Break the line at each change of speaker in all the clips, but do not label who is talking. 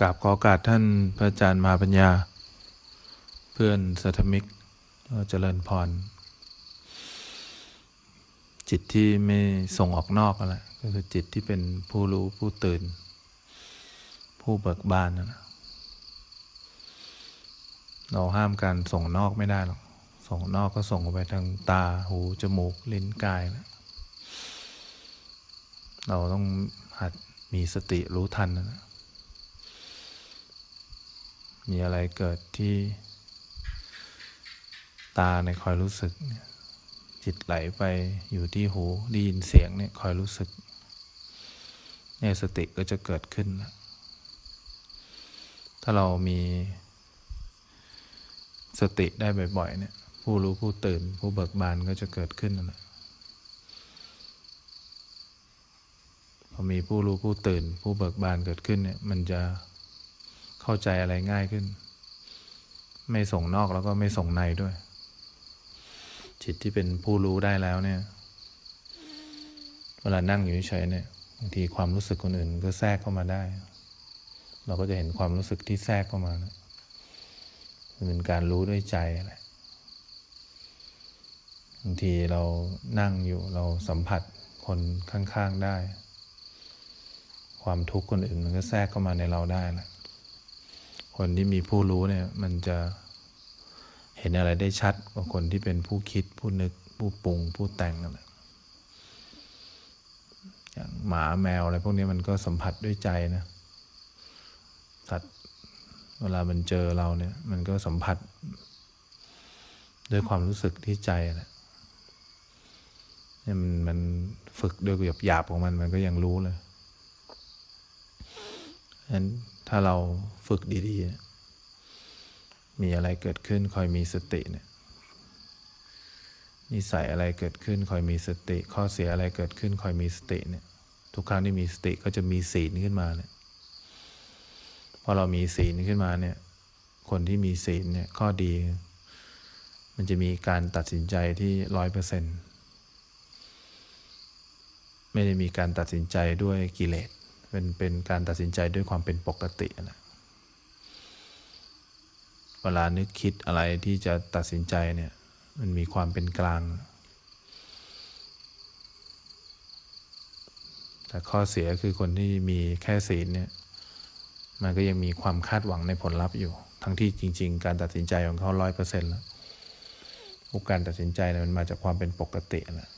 กราบขอโอกาสท่านพระอาจารย์มหาปัญญา เพื่อนสัทมิกเจริญพร จิตที่ไม่ส่งออกนอกอะไรก็คือจิตที่เป็นผู้รู้ผู้ตื่น ผู้เบิกบานนะเราห้ามการส่งนอกไม่ได้หรอก ส่งนอกก็ส่งไปทางตาหู จมูก ลิ้นกายนะเราต้องหัดมีสติรู้ทันนะ มีอะไรเกิดที่ ตาในคอยรู้สึก จิตไหลไปอยู่ที่หูได้ยินเสียงเนี่ยคอยรู้สึก เนี่ยสติก็จะเกิดขึ้น ถ้าเรามี สติได้บ่อยๆเนี่ยผู้รู้ผู้ตื่น ผู้เบิกบานก็จะเกิดขึ้นนะพอมีผู้รู้ผู้ตื่น ผู้เบิกบานเกิดขึ้นเนี่ยมันจะ เข้าใจอะไรง่ายขึ้น ไม่ส่งนอกแล้วก็ไม่ส่งในด้วย จิตที่เป็นผู้รู้ได้แล้วเนี่ย เวลานั่งอยู่เฉยเนี่ยบางทีความรู้สึกคนอื่นก็แทรกเข้ามาได้ เราก็จะเห็นความรู้สึกที่แทรกเข้ามานะเป็นการรู้ด้วยใจอะไรบางทีเรานั่งอยู่เราสัมผัสคนข้างๆได้ ความทุกข์คนอื่นมันก็แทรกเข้ามาในเราได้นะ คนที่มีผู้รู้เนี่ย มันจะเห็นอะไรได้ชัดกว่าคนที่เป็นผู้คิดผู้นึก ผู้ปรุง ผู้แต่งอะไรอย่างหมาแมวอะไรพวกนี้มันก็สัมผัสด้วยใจนะสัตว์เวลามันเจอเราเนี่ย มันก็สัมผัส ด้วยความรู้สึกที่ใจแหละเนี่ยมันมันฝึกด้วยหยาบๆของมันมันก็ยังรู้เลยฉะนั้น ถ้าเราฝึกดีๆ มีอะไรเกิดขึ้นคอยมีสติเนี่ยนิสัยอะไรเกิดขึ้นคอยมีสติ ข้อเสียอะไรเกิดขึ้นคอยมีสติเนี่ย ทุกครั้งที่มีสติก็จะมีศีลขึ้นมาเนี่ยพอเรามีศีลขึ้นมาเนี่ย คนที่มีศีลเนี่ยข้อดี มันจะมีการตัดสินใจที่ร้อยเปอร์เซ็นต์ไม่ได้มีการตัดสินใจด้วยกิเลส เป็นเป็นการตัดสินใจด้วยความเป็นปกตินะเวลานึกคิดอะไรที่จะตัดสินใจเนี่ยมันมีความเป็นกลาง แต่ข้อเสียคือคนที่มีแค่ศีลเนี่ยมันก็ยังมีความคาดหวังในผลลัพธ์อยู่ ทั้งที่จริง ๆ การตัดสินใจของเขาร้อยเปอร์เซ็นต์แล้วการตัดสินใจเนี่ยมันมาจากความเป็นปกติแหละ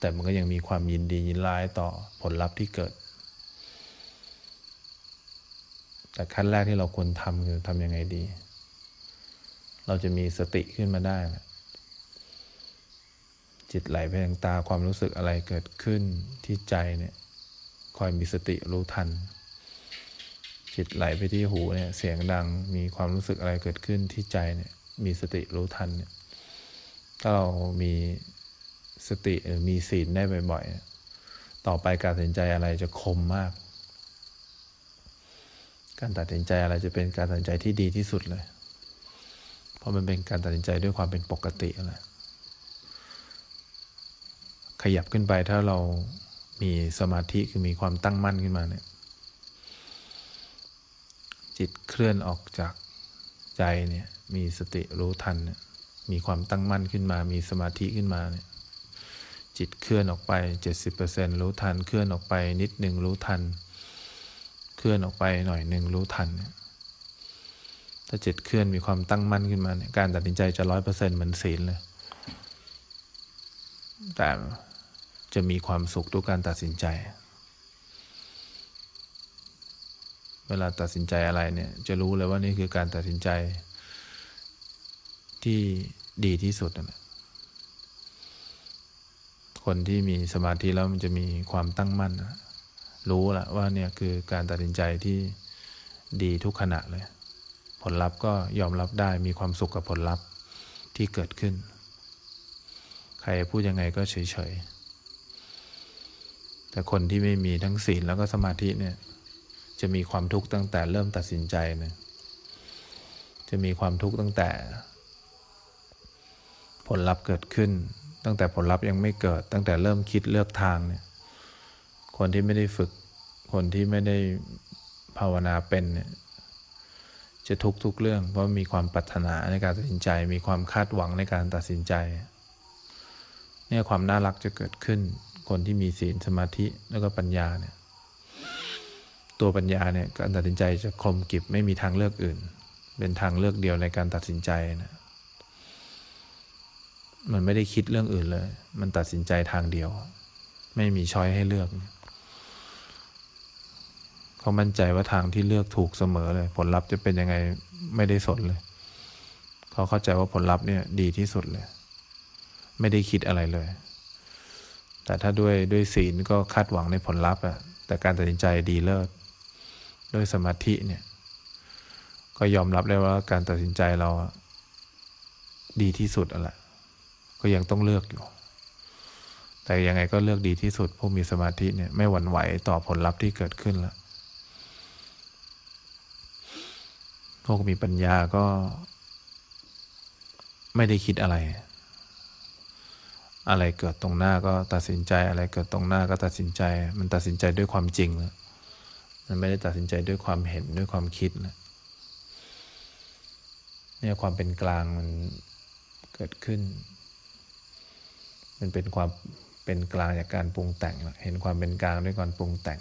แต่มันก็ยังมีความยินดียินร้ายต่อผลลัพธ์ที่เกิด แต่ขั้นแรกที่เราควรทำคือทำยังไงดี เราจะมีสติขึ้นมาได้จิตไหลไปทางตาความรู้สึกอะไรเกิดขึ้นที่ใจเนี่ยคอยมีสติรู้ทัน จิตไหลไปที่หูเนี่ยเสียงดังมีความรู้สึกอะไรเกิดขึ้นที่ใจเนี่ยมีสติรู้ทันเนี่ยถ้าเรามีสติมีศีลได้บ่อยๆ ต่อไปการตัดสินใจอะไรจะคมมาก การตัดสินใจอะไรจะเป็นการตัดสินใจที่ดีที่สุดเลย เพราะมันเป็นการตัดสินใจด้วยความเป็นปกติอะไรขยับขึ้นไปถ้าเรามีสมาธิคือมีความตั้งมั่นขึ้นมาเนี่ยจิตเคลื่อนออกจากใจเนี่ยมีสติรู้ทันเนี่ยมีความตั้งมั่นขึ้นมา มีสมาธิขึ้นมาเนี่ยจิตเคลื่อนออกไป 70%รู้ทัน เคลื่อนออกไปนิดหนึ่งรู้ทัน ลื่อนออกไปหน่อยหนึ่งรู้ทัน ถ้าจิตเคลื่อนมีความตั้งมั่นขึ้นมาเนี่ยการตัดสินใจจะร้อยเปอร์เซ็นต์เหมือนศีลเลย แต่จะมีความสุขทุกการตัดสินใจ เวลาตัดสินใจอะไรเนี่ย จะรู้เลยว่านี่คือการตัดสินใจ ที่ดีที่สุดนะคนที่มีสมาธิแล้วมันจะมีความตั้งมั่น รู้ละว่าเนี่ยคือการตัดสินใจที่ดีทุกขณะเลย ผลลัพธ์ก็ยอมรับได้มีความสุขกับผลลัพธ์ที่เกิดขึ้น ใครพูดยังไงก็เฉยๆ แต่คนที่ไม่มีทั้งศีลแล้วก็สมาธิเนี่ย จะมีความทุกข์ตั้งแต่เริ่มตัดสินใจเนะจะมีความทุกข์ตั้งแต่ ผลลัพธ์เกิดขึ้น ตั้งแต่ผลลัพธ์ยังไม่เกิด ตั้งแต่เริ่มคิดเลือกทางเนี่ย คนที่ไม่ได้ฝึก คนที่ไม่ได้ภาวนาเป็นเนี่ยจะทุกทุกเรื่อง เพราะมีความปรารถนาในการตัดสินใจ มีความคาดหวังในการตัดสินใจ เนี่ยความน่ารักจะเกิดขึ้น คนที่มีศีลสมาธิแล้วก็ปัญญาเนี่ย ตัวปัญญาเนี่ยการตัดสินใจจะคมกิบไม่มีทางเลือกอื่น เป็นทางเลือกเดียวในการตัดสินใจนะมันไม่ได้คิดเรื่องอื่นเลย มันตัดสินใจทางเดียว ไม่มีช้อยให้เลือก เขามั่นใจว่าทางที่เลือกถูกเสมอเลย ผลลัพธ์จะเป็นยังไงไม่ได้สนเลย เขาเข้าใจว่าผลลัพธ์เนี่ยดีที่สุดเลย ไม่ได้คิดอะไรเลย แต่ถ้าด้วยด้วยศีลก็คาดหวังในผลลัพธ์อะแต่การตัดสินใจดีเลิศด้วยสมาธิเนี่ย ก็ยอมรับได้ว่าการตัดสินใจเราดีที่สุดอะแหละก็ยังต้องเลือกอยู่ แต่ยังไงก็เลือกดีที่สุด ผู้มีสมาธิเนี่ยไม่หวั่นไหวต่อผลลัพธ์ที่เกิดขึ้นแล้ว พวกมีปัญญาก็ไม่ได้คิดอะไร อะไรเกิดตรงหน้าก็ตัดสินใจ อะไรเกิดตรงหน้าก็ตัดสินใจ มันตัดสินใจด้วยความจริงแล้วมันไม่ได้ตัดสินใจด้วยความเห็นด้วยความคิดนะเนี่ยความเป็นกลางมันเกิดขึ้น มันเป็นความเป็นกลางจากการปรุงแต่ง เห็นความเป็นกลางด้วยการปรุงแต่ง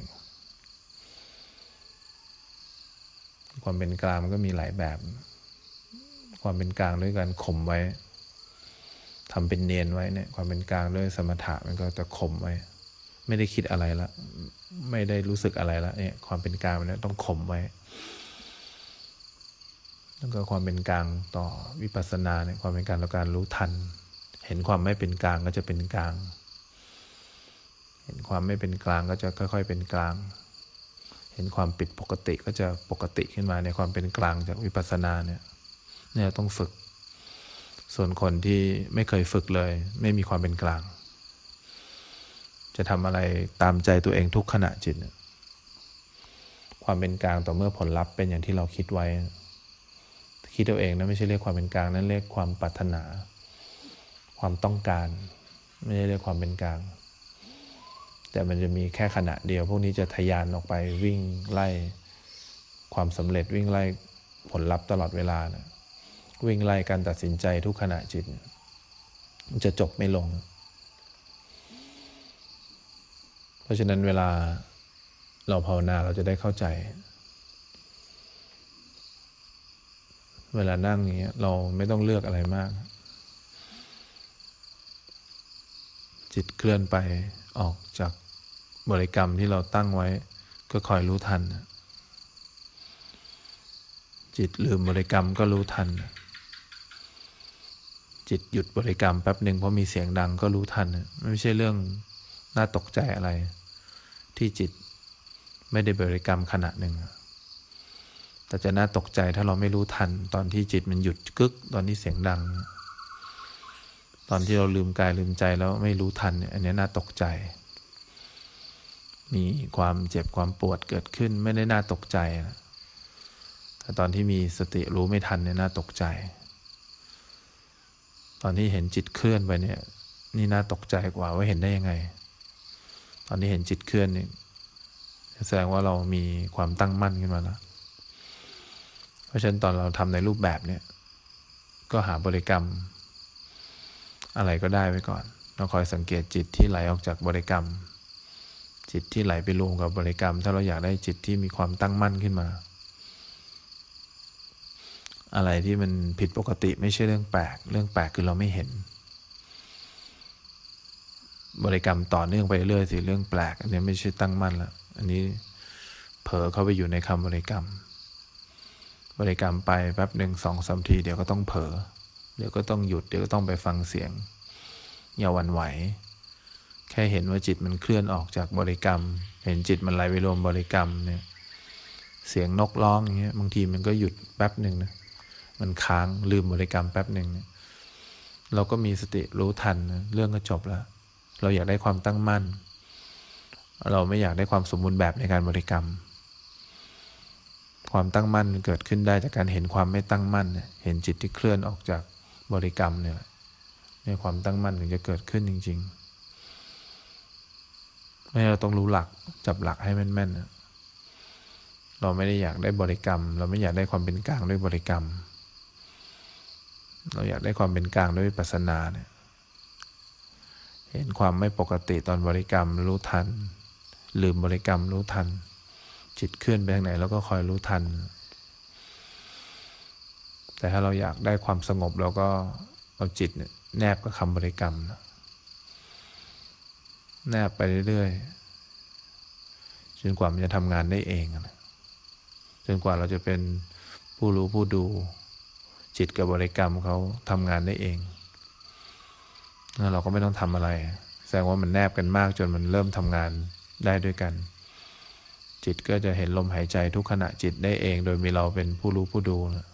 ความเป็นกลางมันก็มีหลายแบบ ความเป็นกลางด้วยการข่มไว้ทำเป็นเนียนไว้เนี่ย ความเป็นกลางด้วยสมถะมันก็จะข่มไว้ ไม่ได้คิดอะไรละ ไม่ได้รู้สึกอะไรละเนี่ย ความเป็นกลางมันต้องข่มไว้ แล้วก็ความเป็นกลางต่อวิปัสสนาเนี่ย ความเป็นกลางต่อการรู้ทัน เห็นความไม่เป็นกลางก็จะเป็นกลาง เห็นความไม่เป็นกลางก็จะค่อย ๆ เป็นกลาง เห็นความปิดปกติก็จะปกติขึ้นมาในความเป็นกลางจากวิปัสสนาเนี่ยเนี่ยต้องฝึก ส่วนคนที่ไม่เคยฝึกเลย ไม่มีความเป็นกลาง จะทำอะไรตามใจตัวเองทุกขณะจิต ความเป็นกลางต่อเมื่อผลลัพธ์เป็นอย่างที่เราคิดไว้ คิดตัวเองนะไม่ใช่เรียกความเป็นกลางนั่นเรียกความปรารถนา ความต้องการ ไม่ใช่เรียกความเป็นกลาง แต่มันจะมีแค่ขณะเดียว พวกนี้จะทยานออกไปวิ่งไล่ ความสำเร็จวิ่งไล่ผลลัพธ์ตลอดเวลานะวิ่งไล่การตัดสินใจทุกขณะจิต จะจบไม่ลง เพราะฉะนั้นเวลาเราภาวนาเราจะได้เข้าใจ เวลานั่งอย่างเงี้ยเราไม่ต้องเลือกอะไรมาก จิตเคลื่อนไปออกจาก บริกรรมที่เราตั้งไว้ ก็คอยรู้ทัน จิตลืมบริกรรมก็รู้ทัน จิตหยุดบริกรรมแป๊บหนึ่งเพราะมีเสียงดังก็รู้ทัน ไม่ใช่เรื่องน่าตกใจอะไร ที่จิตไม่ได้บริกรรมขณะหนึ่ง แต่จะน่าตกใจถ้าเราไม่รู้ทัน ตอนที่จิตมันหยุดกึก ตอนที่เสียงดัง ตอนที่เราลืมกายลืมใจแล้วไม่รู้ทัน อันนี้น่าตกใจ มีความเจ็บความปวดเกิดขึ้นไม่ได้น่าตกใจนะแต่ตอนที่มีสติรู้ไม่ทันเนี่ยน่าตกใจ ตอนที่เห็นจิตเคลื่อนไปเนี่ย นี่น่าตกใจกว่าว่าเห็นได้ยังไง ตอนที่เห็นจิตเคลื่อนเนี่ยแสดงว่าเรามีความตั้งมั่นขึ้นมาแล้ว เพราะฉะนั้นตอนเราทำในรูปแบบเนี่ย ก็หาบริกรรม อะไรก็ได้ไว้ก่อนเราคอยสังเกตจิตที่ไหลออกจากบริกรรม จิตที่ไหลไปรวมกับบริกรรม ถ้าเราอยากได้จิตที่มีความตั้งมั่นขึ้นมา อะไรที่มันผิดปกติไม่ใช่เรื่องแปลก เรื่องแปลกคือเราไม่เห็น บริกรรมต่อเนื่องไปเรื่อยสิเรื่องแปลก อันนี้ไม่ใช่ตั้งมั่นแล้วอันนี้เผลอเข้าไปอยู่ในคำบริกรรม บริกรรมไปแป๊บหนึ่งสองสามที เดี๋ยวก็ต้องเผลอเดี๋ยวก็ต้องหยุดเดี๋ยวก็ต้องไปฟังเสียงอย่าวันไหว แค่เห็นว่าจิตมันเคลื่อนออกจากบริกรรม เห็นจิตมันไหลไปรวมบริกรรมเนี่ยเสียงนกร้องอย่างเงี้ยบางทีมันก็หยุดแป๊บหนึ่งนะมันค้างลืมบริกรรมแป๊บหนึ่งเนี่ยเราก็มีสติรู้ทันนะเรื่องก็จบแล้ว เราอยากได้ความตั้งมั่น เราไม่อยากได้ความสมบูรณ์แบบในการบริกรรม ความตั้งมั่นเกิดขึ้นได้จากการเห็นความไม่ตั้งมั่น เห็นจิตที่เคลื่อนออกจากบริกรรมเนี่ยในความตั้งมั่นถึงจะเกิดขึ้นจริง ๆ ไม่เราต้องรู้หลักจับหลักให้แม่นๆ เราไม่ได้อยากได้บริกรรม เราไม่อยากได้ความเป็นกลางด้วยบริกรรม เราอยากได้ความเป็นกลางด้วยปัสนาเนี่ยเห็นความไม่ปกติตอนบริกรรมรู้ทัน ลืมบริกรรมรู้ทัน จิตเคลื่อนไปทางไหนเราก็คอยรู้ทัน แต่ถ้าเราอยากได้ความสงบเราก็เอาจิตแนบกับคำบริกรรมนะ แนบไปเรื่อยๆจนกว่ามันจะทำงานได้เองนะจนกว่าเราจะเป็นผู้รู้ผู้ดูจิตกับบริกรรมเขาทำงานได้เองเราก็ไม่ต้องทำอะไร แสดงว่ามันแนบกันมากจนมันเริ่มทำงานได้ด้วยกัน จิตก็จะเห็นลมหายใจทุกขณะจิตได้เอง โดยมีเราเป็นผู้รู้ผู้ดูนะ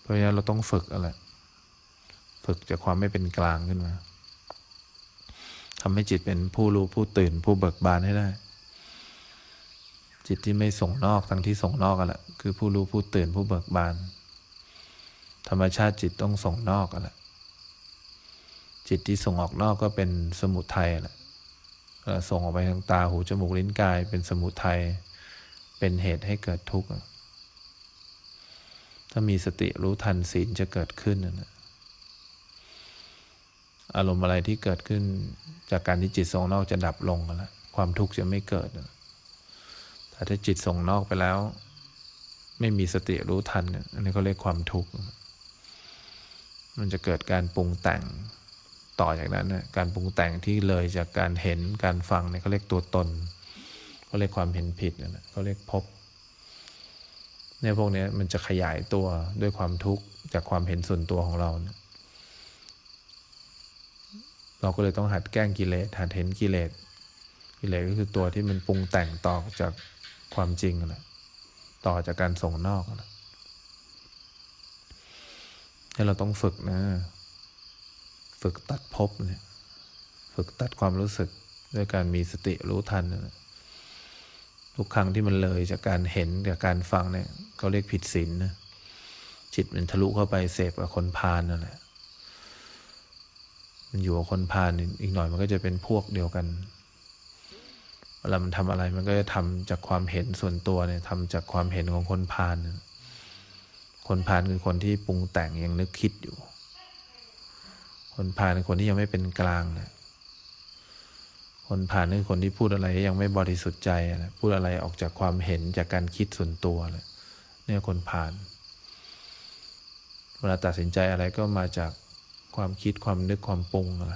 เพราะฉะนั้นเราต้องฝึกอะไร ฝึกจากความไม่เป็นกลางขึ้นมาทำให้จิตเป็นผู้รู้ผู้ตื่นผู้เบิกบานให้ได้ จิตที่ไม่ส่งนอกทั้งที่ส่งนอกกันแหละคือผู้รู้ผู้ตื่นผู้เบิกบาน ธรรมชาติจิตต้องส่งนอกกันแหละจิตที่ส่งออกนอกก็เป็นสมุทัยแหละส่งออกไปทางตาหูจมูกลิ้นกาย เป็นสมุทัยเป็นเหตุให้เกิดทุกข์ถ้ามีสติรู้ทันศีลจะเกิดขึ้นนะ อารมณ์อะไรที่เกิดขึ้นจากการที่จิตส่งนอกจะดับลงแล้วความทุกข์จะไม่เกิดแต่ถ้าจิตส่งนอกไปแล้ว ไม่มีสติรู้ทันอันนี้เขาเรียกความทุกข์มันจะเกิดการปรุงแต่งต่อจากนั้นนะการปรุงแต่งที่เลยจากการเห็นการฟังเนี่ยเขาเรียกตัวตนเขาเรียกความเห็นผิดนะเขาเรียกพบเนี่ยพวกนี้มันจะขยายตัวด้วยความทุกข์จากความเห็นส่วนตัวของเราเนี่ย เราก็เลยต้องหัดแก้งกิเลสหัดเห็นกิเลสกิเลสก็คือตัวที่มันปรุงแต่งต่อจากความจริงนะต่อจากการส่งนอกนะให้เราต้องฝึกนะ ฝึกตัดภพเนี่ย ฝึกตัดความรู้สึกด้วยการมีสติรู้ทันนะทุกครั้งที่มันเลยจากการเห็นกับการฟังเนี่ยเขาเรียกผิดศีลนะจิตมันทะลุเข้าไปเสพกับคนพาลนั่นแหละ มันอยู่กับคนพาลอีกหน่อยมันก็จะเป็นพวกเดียวกันเวลามันทำอะไรมันก็จะทำจากความเห็นส่วนตัวเนี่ยทำจากความเห็นของคนพาลคนพาลคือคนที่ปรุงแต่งยังนึกคิดอยู่ คนพาลคือคนที่ยังไม่เป็นกลางเนี่ยคนผ่านคือคนที่พูดอะไรยังไม่บริสุทธิ์ใจนะพูดอะไรออกจากความเห็นจากการคิดส่วนตัวเลยเนี่ยคนผ่านเวลาตัดสินใจอะไรก็มาจาก ความคิดความนึกความปรุงอะไร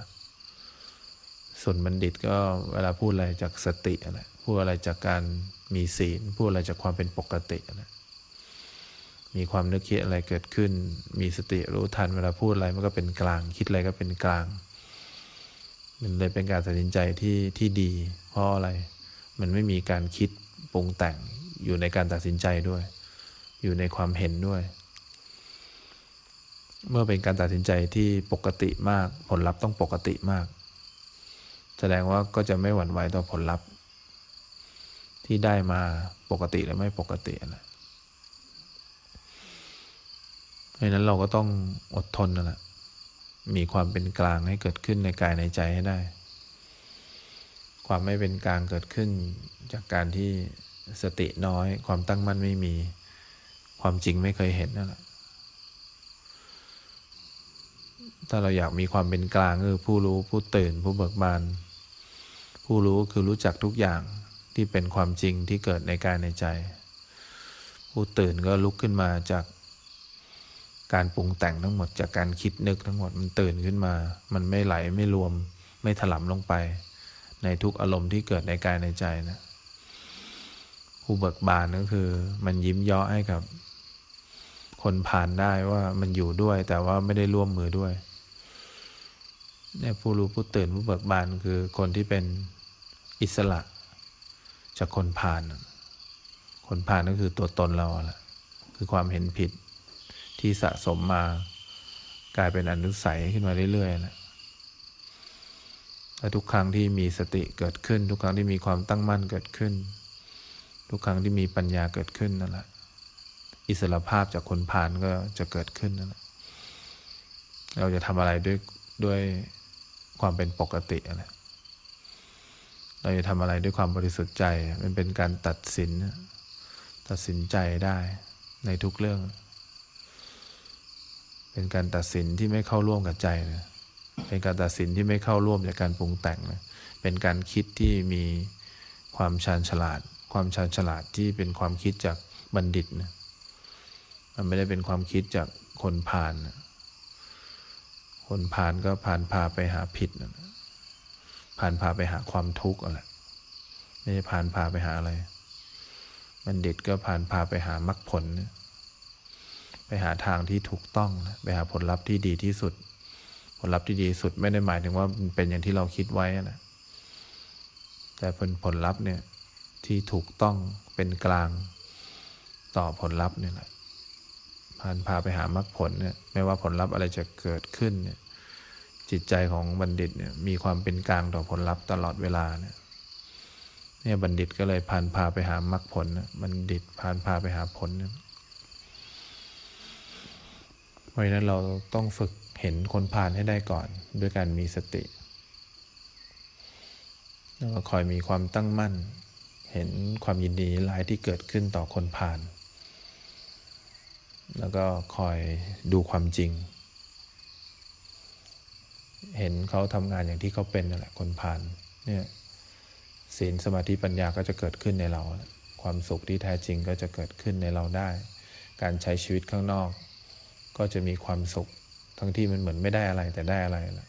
ส่วนบัณฑิตก็เวลาพูดอะไรจากสติอะไรพูดอะไรจากการมีศีล พูดอะไรจากความเป็นปกติอะไรมีความนึกคิดอะไรเกิดขึ้น มีสติรู้ทันเวลาพูดอะไรมันก็เป็นกลาง คิดอะไรก็เป็นกลาง มันเลยเป็นการตัดสินใจที่ที่ดี เพราะอะไร มันไม่มีการคิดปรุงแต่งอยู่ในการตัดสินใจด้วย อยู่ในความเห็นด้วย เมื่อเป็นการตัดสินใจที่ปกติมาก ผลลัพธ์ต้องปกติมาก แสดงว่าก็จะไม่หวั่นไหวต่อผลลัพธ์ ที่ได้มาปกติหรือไม่ปกตินะเพราะนั้นเราก็ต้องอดทนนั่นแหละมีความเป็นกลางให้เกิดขึ้นในกายในใจให้ได้ ความไม่เป็นกลางเกิดขึ้น จากการที่สติน้อย ความตั้งมั่นไม่มี ความจริงไม่เคยเห็นนั่นแหละ ถ้าเราอยากมีความเป็นกลางคือผู้รู้ผู้ตื่น ผู้เบิกบาน ผู้รู้คือรู้จักทุกอย่างที่เป็นความจริงที่เกิดในกายในใจ ผู้ตื่นก็ลุกขึ้นมาจากการปรุงแต่งทั้งหมดจากการคิดนึกทั้งหมดมันตื่นขึ้นมา มันไม่ไหลไม่รวม ไม่ถลำลงไป ในทุกอารมณ์ที่เกิดในกายในใจนะผู้เบิกบานก็คือ มันยิ้มย่อให้กับ คนผ่านได้ว่ามันอยู่ด้วย แต่ว่าไม่ได้ร่วมมือด้วย เนี่ยผู้รู้ผู้ตื่นผู้เบิกบานคือคนที่เป็นอิสระจากคนผ่าน คนผ่านก็คือตัวตนเราแหละคือความเห็นผิดที่สะสมมากลายเป็นอนุสัยขึ้นมาเรื่อยๆนะและทุกครั้งที่มีสติเกิดขึ้น ทุกครั้งที่มีความตั้งมั่นเกิดขึ้น ทุกครั้งที่มีปัญญาเกิดขึ้นนั่นแหละอิสระภาพจากคนผ่านก็จะเกิดขึ้นนั่นแหละเราจะทำอะไรด้วยด้วย ความเป็นปกติอะไรเราจะทำอะไรด้วยความบริสุทธิ์ใจ มันเป็นการตัดสิน ตัดสินใจได้ในทุกเรื่อง เป็นการตัดสินที่ไม่เข้าร่วมกับใจนะเป็นการตัดสินที่ไม่เข้าร่วมในการปรุงแต่งนะเป็นการคิดที่มีความชาญฉลาด ความชาญฉลาดที่เป็นความคิดจากบัณฑิตนะมันไม่ได้เป็นความคิดจากคนผ่านนะ คนผ่านก็ผ่านพาไปหาผิดผ่านพาไปหาความทุกข์อะไรไม่ใช่ผ่านพาไปหาอะไร บัณฑิตก็ผ่านพาไปหามรรคผล ไปหาทางที่ถูกต้อง ไปหาผลลัพธ์ที่ดีที่สุด ผลลัพธ์ที่ดีสุดไม่ได้หมายถึงว่าเป็นอย่างที่เราคิดไว้นะแต่ผลผลลัพธ์เนี่ยที่ถูกต้องเป็นกลางต่อผลลัพธ์เนี่ยแหละ ผ่านพาไปหามรรคผลเนี่ยไม่ว่าผลลัพธ์อะไรจะเกิดขึ้นเนี่ยจิตใจของบัณฑิตเนี่ยมีความเป็นกลางต่อผลลัพธ์ตลอดเวลาเนี่ยเนี่ยบัณฑิตก็เลยผ่านพาไปหามรรคผลนะบัณฑิตผ่านพาไปหาผลเนี่ยเพราะฉะนั้นเราต้องฝึกเห็นคนผ่านให้ได้ก่อน ด้วยการมีสติ แล้วก็คอยมีความตั้งมั่น เห็นความยินดีหลายที่เกิดขึ้นต่อคนผ่าน แล้วก็คอยดูความจริง เห็นเขาทำงานอย่างที่เขาเป็นนั่นแหละคนผ่านเนี่ยศีลสมาธิปัญญาก็จะเกิดขึ้นในเรา ความสุขที่แท้จริงก็จะเกิดขึ้นในเราได้ การใช้ชีวิตข้างนอก ก็จะมีความสุข ทั้งที่มันเหมือนไม่ได้อะไรแต่ได้อะไรแหละ